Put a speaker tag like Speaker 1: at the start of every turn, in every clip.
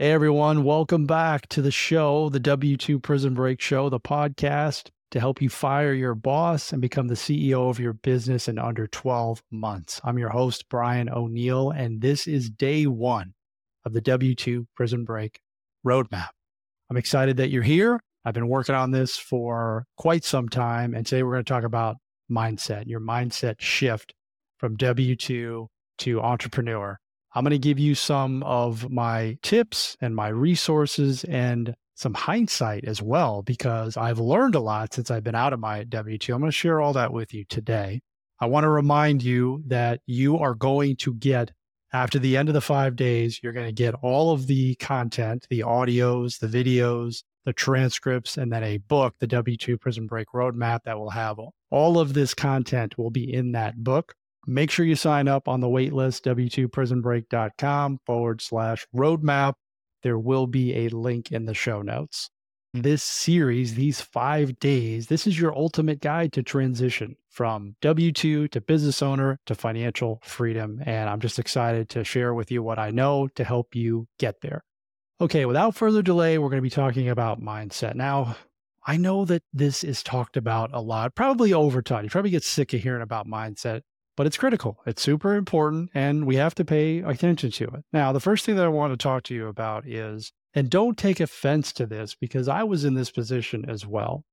Speaker 1: Hey everyone, welcome back to the show, the W 2 Prison Break Show, the podcast to help you fire your boss and become the CEO of your business in under 12 months. I'm your host, Brian O'Neill, and this is day one of the W 2 Prison Break Roadmap. I'm excited that you're here. I've been working on this for quite some time, and today we're going to talk about mindset, your mindset shift from W 2 to entrepreneur. I'm going to give you some of my tips and my resources and some hindsight as well, because I've learned a lot since I've been out of my W 2. I'm going to share all that with you today. I want to remind you that you are going to get, after the end of the five days, you're going to get all of the content, the audios, the videos, the transcripts, and then a book, the W 2 Prison Break Roadmap, that will have all of this content will be in that book. Make sure you sign up on the waitlist, w2prisonbreak.com forward slash roadmap. There will be a link in the show notes. Mm-hmm. This series, these five days, this is your ultimate guide to transition from W 2 to business owner to financial freedom. And I'm just excited to share with you what I know to help you get there. Okay, without further delay, we're going to be talking about mindset. Now, I know that this is talked about a lot, probably over time. You probably get sick of hearing about mindset but it's critical. It's super important and we have to pay attention to it. Now, the first thing that I want to talk to you about is, and don't take offense to this because I was in this position as well.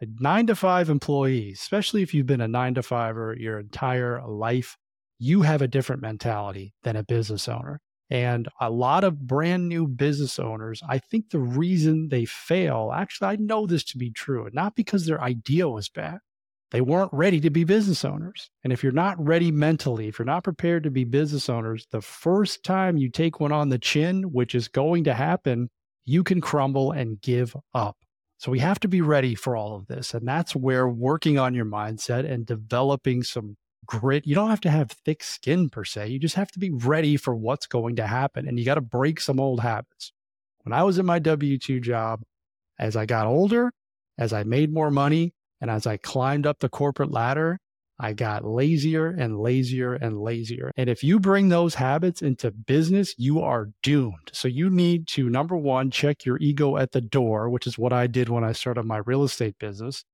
Speaker 1: A nine to five employee, especially if you've been a nine to fiver your entire life, you have a different mentality than a business owner. And a lot of brand new business owners, I think the reason they fail, actually, I know this to be true, not because their idea was bad, they weren't ready to be business owners. And if you're not ready mentally, if you're not prepared to be business owners, the first time you take one on the chin, which is going to happen, you can crumble and give up. So we have to be ready for all of this. And that's where working on your mindset and developing some grit, you don't have to have thick skin per se. You just have to be ready for what's going to happen. And you got to break some old habits. When I was in my W 2 job, as I got older, as I made more money, and as I climbed up the corporate ladder, I got lazier and lazier and lazier. And if you bring those habits into business, you are doomed. So you need to, number one, check your ego at the door, which is what I did when I started my real estate business,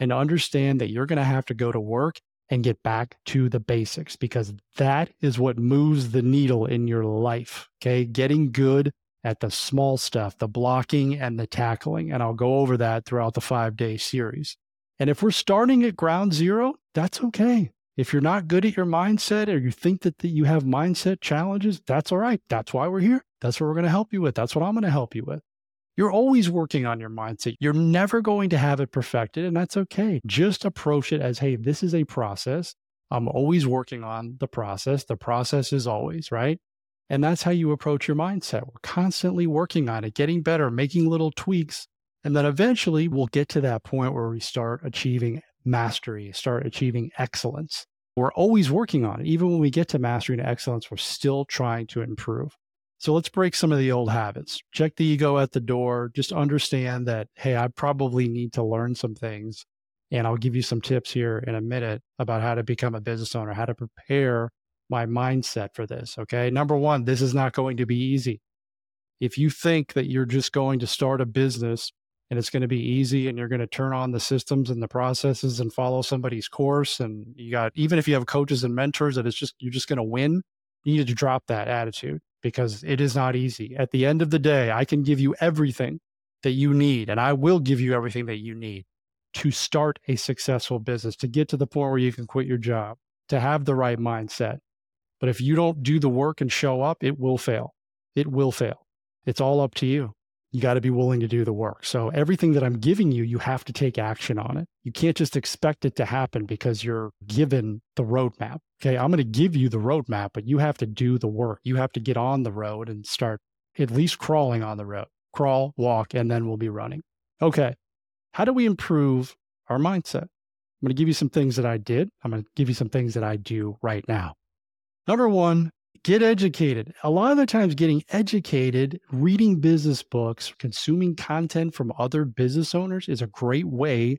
Speaker 1: and understand that you're going to have to go to work and get back to the basics because that is what moves the needle in your life. Okay. Getting good at the small stuff, the blocking and the tackling. And I'll go over that throughout the five day series. And if we're starting at ground zero, that's okay. If you're not good at your mindset or you think that the, you have mindset challenges, that's all right. That's why we're here. That's what we're going to help you with. That's what I'm going to help you with. You're always working on your mindset. You're never going to have it perfected, and that's okay. Just approach it as hey, this is a process. I'm always working on the process. The process is always, right? And that's how you approach your mindset. We're constantly working on it, getting better, making little tweaks and then eventually we'll get to that point where we start achieving mastery, start achieving excellence. We're always working on it. Even when we get to mastery and excellence, we're still trying to improve. So let's break some of the old habits. Check the ego at the door. Just understand that, hey, I probably need to learn some things. And I'll give you some tips here in a minute about how to become a business owner, how to prepare my mindset for this. Okay. Number one, this is not going to be easy. If you think that you're just going to start a business and it's going to be easy and you're going to turn on the systems and the processes and follow somebody's course and you got even if you have coaches and mentors that it's just you're just going to win you need to drop that attitude because it is not easy. At the end of the day i can give you everything that you need and i will give you everything that you need to start a successful business to get to the point where you can quit your job to have the right mindset. But if you don't do the work and show up it will fail. It will fail. It's all up to you you got to be willing to do the work. So everything that I'm giving you, you have to take action on it. You can't just expect it to happen because you're given the roadmap. Okay. I'm going to give you the roadmap, but you have to do the work. You have to get on the road and start at least crawling on the road. Crawl, walk, and then we'll be running. Okay. How do we improve our mindset? I'm going to give you some things that I did. I'm going to give you some things that I do right now. Number one, get educated. A lot of the times, getting educated, reading business books, consuming content from other business owners is a great way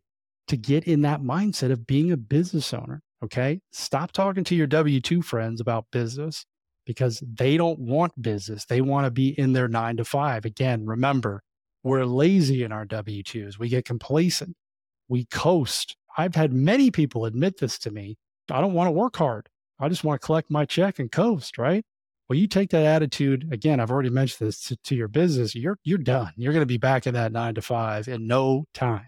Speaker 1: to get in that mindset of being a business owner. Okay. Stop talking to your W 2 friends about business because they don't want business. They want to be in their nine to five. Again, remember, we're lazy in our W 2s. We get complacent, we coast. I've had many people admit this to me. I don't want to work hard. I just want to collect my check and coast, right? Well, you take that attitude again. I've already mentioned this to, to your business. You're you're done. You're going to be back in that nine to five in no time.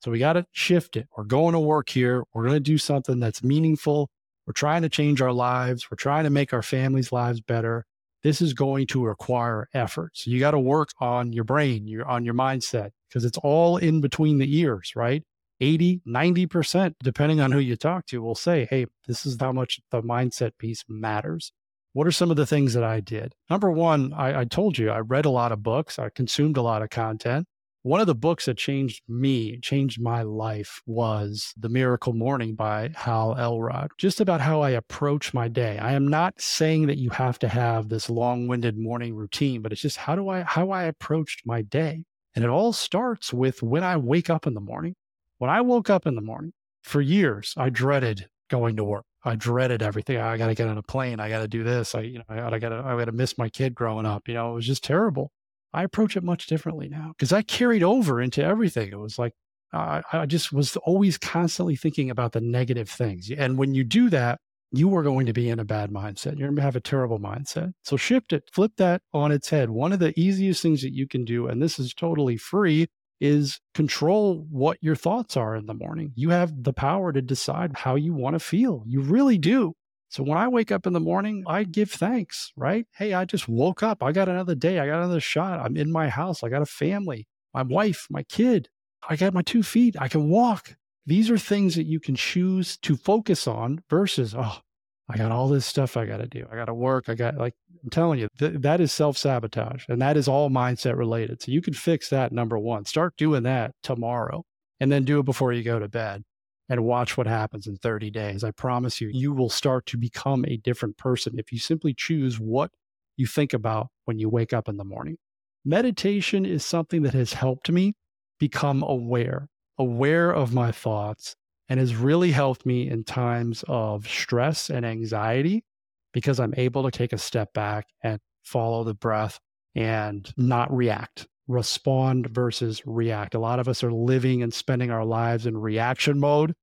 Speaker 1: So we got to shift it. We're going to work here. We're going to do something that's meaningful. We're trying to change our lives. We're trying to make our families' lives better. This is going to require effort. So you got to work on your brain, your on your mindset, because it's all in between the ears, right? 80, 90%, depending on who you talk to, will say, Hey, this is how much the mindset piece matters. What are some of the things that I did? Number one, I, I told you I read a lot of books, I consumed a lot of content. One of the books that changed me, changed my life was The Miracle Morning by Hal Elrod, just about how I approach my day. I am not saying that you have to have this long-winded morning routine, but it's just how do I how I approached my day. And it all starts with when I wake up in the morning. When I woke up in the morning, for years I dreaded going to work. I dreaded everything. I got to get on a plane. I got to do this. I, you know, I got to, I got to miss my kid growing up. You know, it was just terrible. I approach it much differently now because I carried over into everything. It was like, uh, I just was always constantly thinking about the negative things. And when you do that, you are going to be in a bad mindset. You're going to have a terrible mindset. So shift it, flip that on its head. One of the easiest things that you can do, and this is totally free, is control what your thoughts are in the morning. You have the power to decide how you want to feel. You really do. So when I wake up in the morning, I give thanks, right? Hey, I just woke up. I got another day. I got another shot. I'm in my house. I got a family, my wife, my kid. I got my two feet. I can walk. These are things that you can choose to focus on versus, oh, I got all this stuff I got to do. I got to work. I got, like, I'm telling you, th- that is self sabotage and that is all mindset related. So you can fix that number one. Start doing that tomorrow and then do it before you go to bed and watch what happens in 30 days. I promise you, you will start to become a different person if you simply choose what you think about when you wake up in the morning. Meditation is something that has helped me become aware, aware of my thoughts, and has really helped me in times of stress and anxiety because I'm able to take a step back and follow the breath and not react, respond versus react. A lot of us are living and spending our lives in reaction mode,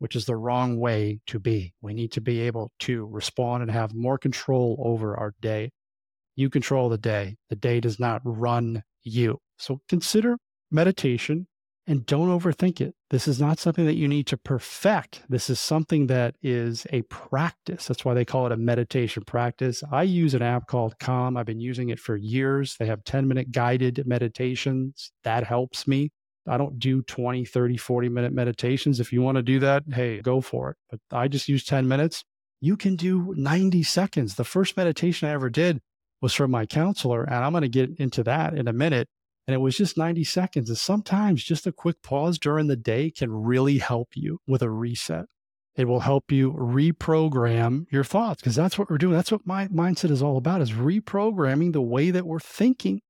Speaker 1: which is the wrong way to be. We need to be able to respond and have more control over our day. You control the day, the day does not run you. So consider meditation and don't overthink it. This is not something that you need to perfect. This is something that is a practice. That's why they call it a meditation practice. I use an app called Calm. I've been using it for years. They have 10 minute guided meditations. That helps me. I don't do 20, 30, 40 minute meditations. If you want to do that, hey, go for it. But I just use 10 minutes. You can do 90 seconds. The first meditation I ever did was from my counselor, and I'm going to get into that in a minute and it was just 90 seconds. And sometimes just a quick pause during the day can really help you with a reset. It will help you reprogram your thoughts because that's what we're doing. That's what my mindset is all about is reprogramming the way that we're thinking.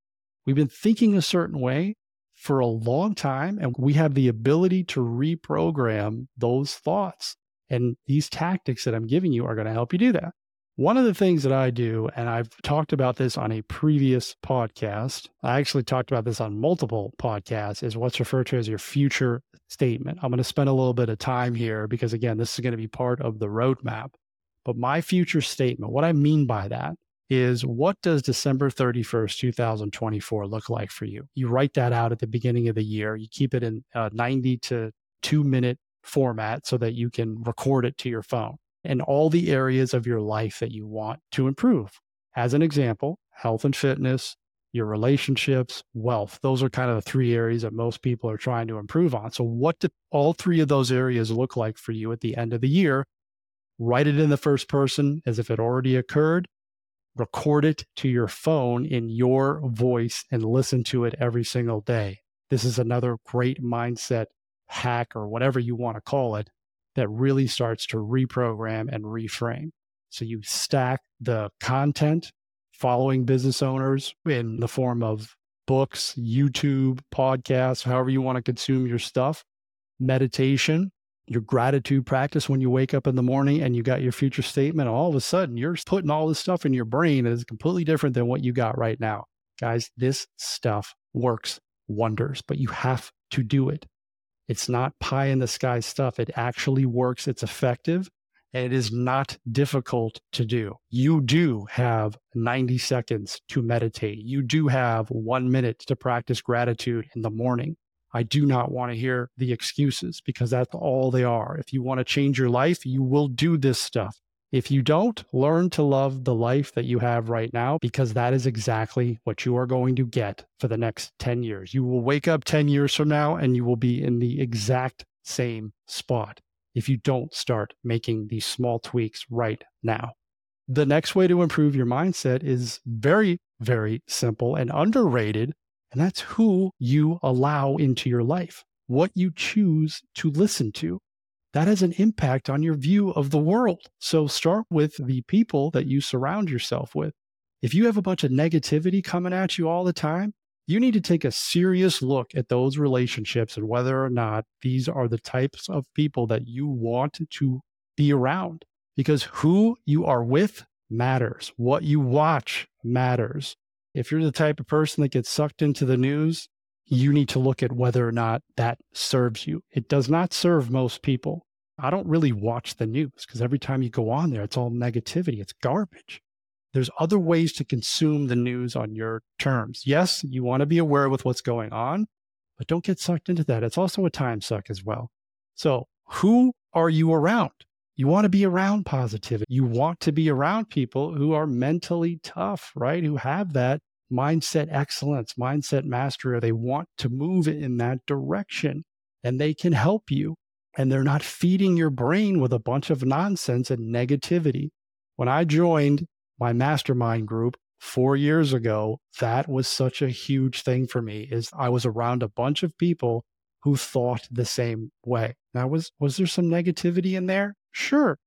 Speaker 1: We've been thinking a certain way for a long time, and we have the ability to reprogram those thoughts. And these tactics that I'm giving you are going to help you do that. One of the things that I do, and I've talked about this on a previous podcast, I actually talked about this on multiple podcasts, is what's referred to as your future statement. I'm going to spend a little bit of time here because, again, this is going to be part of the roadmap. But my future statement, what I mean by that is what does December 31st, 2024 look like for you? You write that out at the beginning of the year. You keep it in a 90 to two minute format so that you can record it to your phone and all the areas of your life that you want to improve. As an example, health and fitness, your relationships, wealth. Those are kind of the three areas that most people are trying to improve on. So, what do all three of those areas look like for you at the end of the year? Write it in the first person as if it already occurred. Record it to your phone in your voice and listen to it every single day. This is another great mindset hack or whatever you want to call it that really starts to reprogram and reframe. So you stack the content following business owners in the form of books, YouTube, podcasts, however you want to consume your stuff, meditation, your gratitude practice when you wake up in the morning and you got your future statement, all of a sudden you're putting all this stuff in your brain that is completely different than what you got right now. Guys, this stuff works wonders, but you have to do it. It's not pie in the sky stuff. It actually works. It's effective and it is not difficult to do. You do have 90 seconds to meditate. You do have one minute to practice gratitude in the morning. I do not want to hear the excuses because that's all they are. If you want to change your life, you will do this stuff. If you don't, learn to love the life that you have right now because that is exactly what you are going to get for the next 10 years. You will wake up 10 years from now and you will be in the exact same spot if you don't start making these small tweaks right now. The next way to improve your mindset is very, very simple and underrated, and that's who you allow into your life, what you choose to listen to. That has an impact on your view of the world. So start with the people that you surround yourself with. If you have a bunch of negativity coming at you all the time, you need to take a serious look at those relationships and whether or not these are the types of people that you want to be around. Because who you are with matters, what you watch matters. If you're the type of person that gets sucked into the news, you need to look at whether or not that serves you. It does not serve most people. I don't really watch the news because every time you go on there, it's all negativity, it's garbage. There's other ways to consume the news on your terms. Yes, you want to be aware with what's going on, but don't get sucked into that. It's also a time suck as well. So, who are you around? You want to be around positivity. You want to be around people who are mentally tough, right? Who have that mindset excellence, mindset mastery. They want to move in that direction and they can help you. And they're not feeding your brain with a bunch of nonsense and negativity. When I joined my mastermind group four years ago, that was such a huge thing for me is I was around a bunch of people who thought the same way. Now was was there some negativity in there? Sure.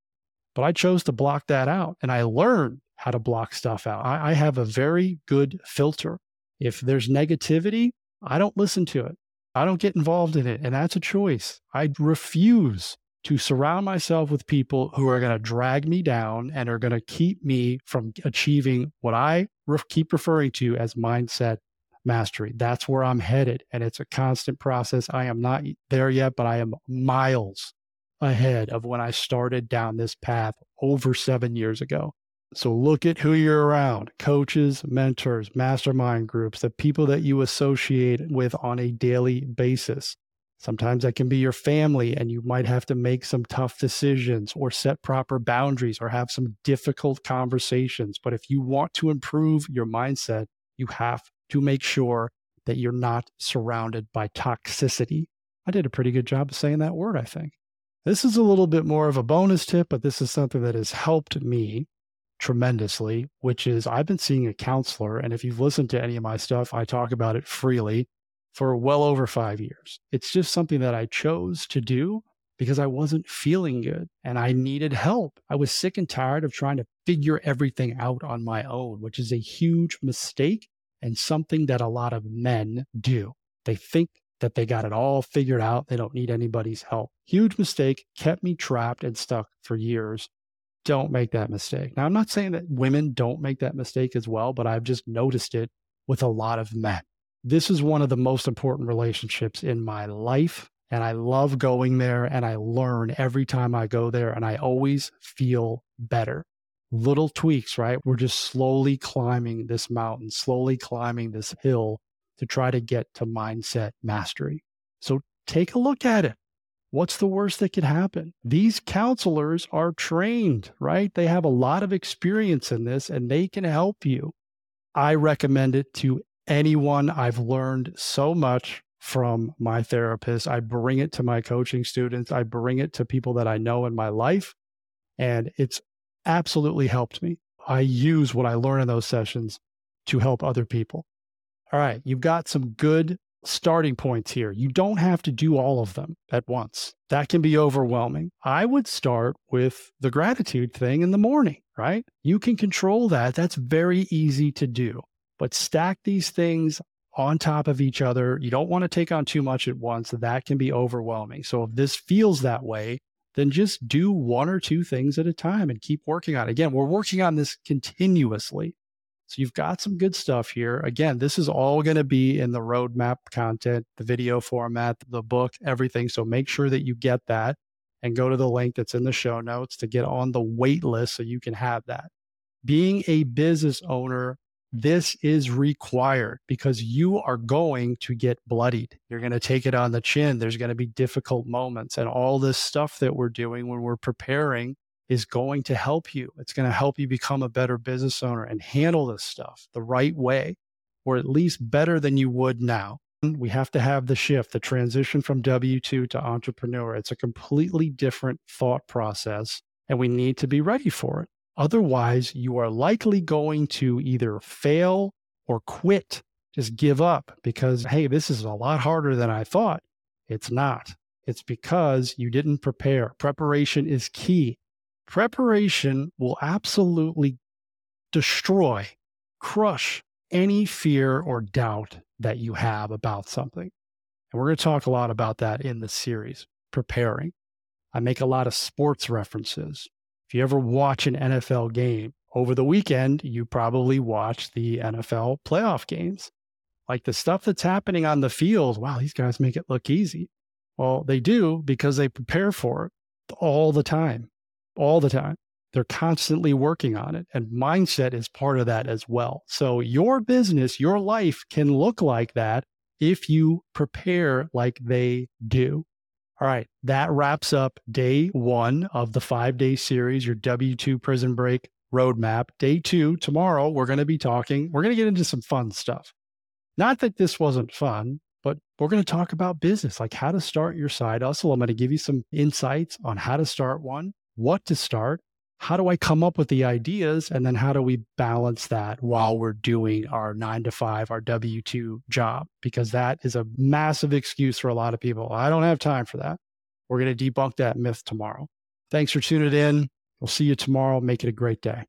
Speaker 1: But I chose to block that out and I learned how to block stuff out. I, I have a very good filter. If there's negativity, I don't listen to it. I don't get involved in it. And that's a choice. I refuse to surround myself with people who are going to drag me down and are going to keep me from achieving what I keep referring to as mindset mastery. That's where I'm headed. And it's a constant process. I am not there yet, but I am miles ahead of when I started down this path over seven years ago. So look at who you're around coaches, mentors, mastermind groups, the people that you associate with on a daily basis. Sometimes that can be your family, and you might have to make some tough decisions or set proper boundaries or have some difficult conversations. But if you want to improve your mindset, you have to make sure that you're not surrounded by toxicity. I did a pretty good job of saying that word, I think. This is a little bit more of a bonus tip, but this is something that has helped me tremendously, which is I've been seeing a counselor. And if you've listened to any of my stuff, I talk about it freely for well over five years. It's just something that I chose to do because I wasn't feeling good and I needed help. I was sick and tired of trying to figure everything out on my own, which is a huge mistake and something that a lot of men do. They think that they got it all figured out. They don't need anybody's help. Huge mistake, kept me trapped and stuck for years. Don't make that mistake. Now, I'm not saying that women don't make that mistake as well, but I've just noticed it with a lot of men this is one of the most important relationships in my life. And I love going there and I learn every time I go there and I always feel better. Little tweaks, right? We're just slowly climbing this mountain, slowly climbing this hill to try to get to mindset mastery. So take a look at it. What's the worst that could happen? These counselors are trained, right? They have a lot of experience in this and they can help you. I recommend it to anyone. I've learned so much from my therapist. I bring it to my coaching students, I bring it to people that I know in my life, and it's absolutely helped me. I use what I learn in those sessions to help other people. All right, you've got some good starting points here. You don't have to do all of them at once. That can be overwhelming. I would start with the gratitude thing in the morning, right? You can control that. That's very easy to do but stack these things on top of each other. You don't want to take on too much at once. That can be overwhelming. So if this feels that way, then just do one or two things at a time and keep working on it. Again, we're working on this continuously. So you've got some good stuff here. Again, this is all going to be in the roadmap content, the video format, the book, everything. So make sure that you get that and go to the link that's in the show notes to get on the wait list so you can have that. Being a business owner, this is required because you are going to get bloodied. You're going to take it on the chin. There's going to be difficult moments. And all this stuff that we're doing when we're preparing is going to help you. It's going to help you become a better business owner and handle this stuff the right way, or at least better than you would now. We have to have the shift, the transition from W 2 to entrepreneur. It's a completely different thought process, and we need to be ready for it. Otherwise, you are likely going to either fail or quit, just give up because, hey, this is a lot harder than I thought. It's not. It's because you didn't prepare. Preparation is key preparation will absolutely destroy, crush any fear or doubt that you have about something. And we're going to talk a lot about that in this series, preparing. I make a lot of sports references. If you ever watch an NFL game over the weekend, you probably watch the NFL playoff games. Like the stuff that's happening on the field, wow, these guys make it look easy. Well, they do because they prepare for it all the time all the time. They're constantly working on it. And mindset is part of that as well. So your business, your life can look like that if you prepare like they do. All right, that wraps up day one of the five day series, your W 2 prison break roadmap. Day two, tomorrow, we're going to be talking, we're going to get into some fun stuff. Not that this wasn't fun, but we're going to talk about business, like how to start your side hustle. I'm going to give you some insights on how to start one what to start, how do I come up with the ideas, and then how do we balance that while we're doing our nine to five, our W 2 job? Because that is a massive excuse for a lot of people. I don't have time for that. We're going to debunk that myth tomorrow. Thanks for tuning in. We'll see you tomorrow. Make it a great day.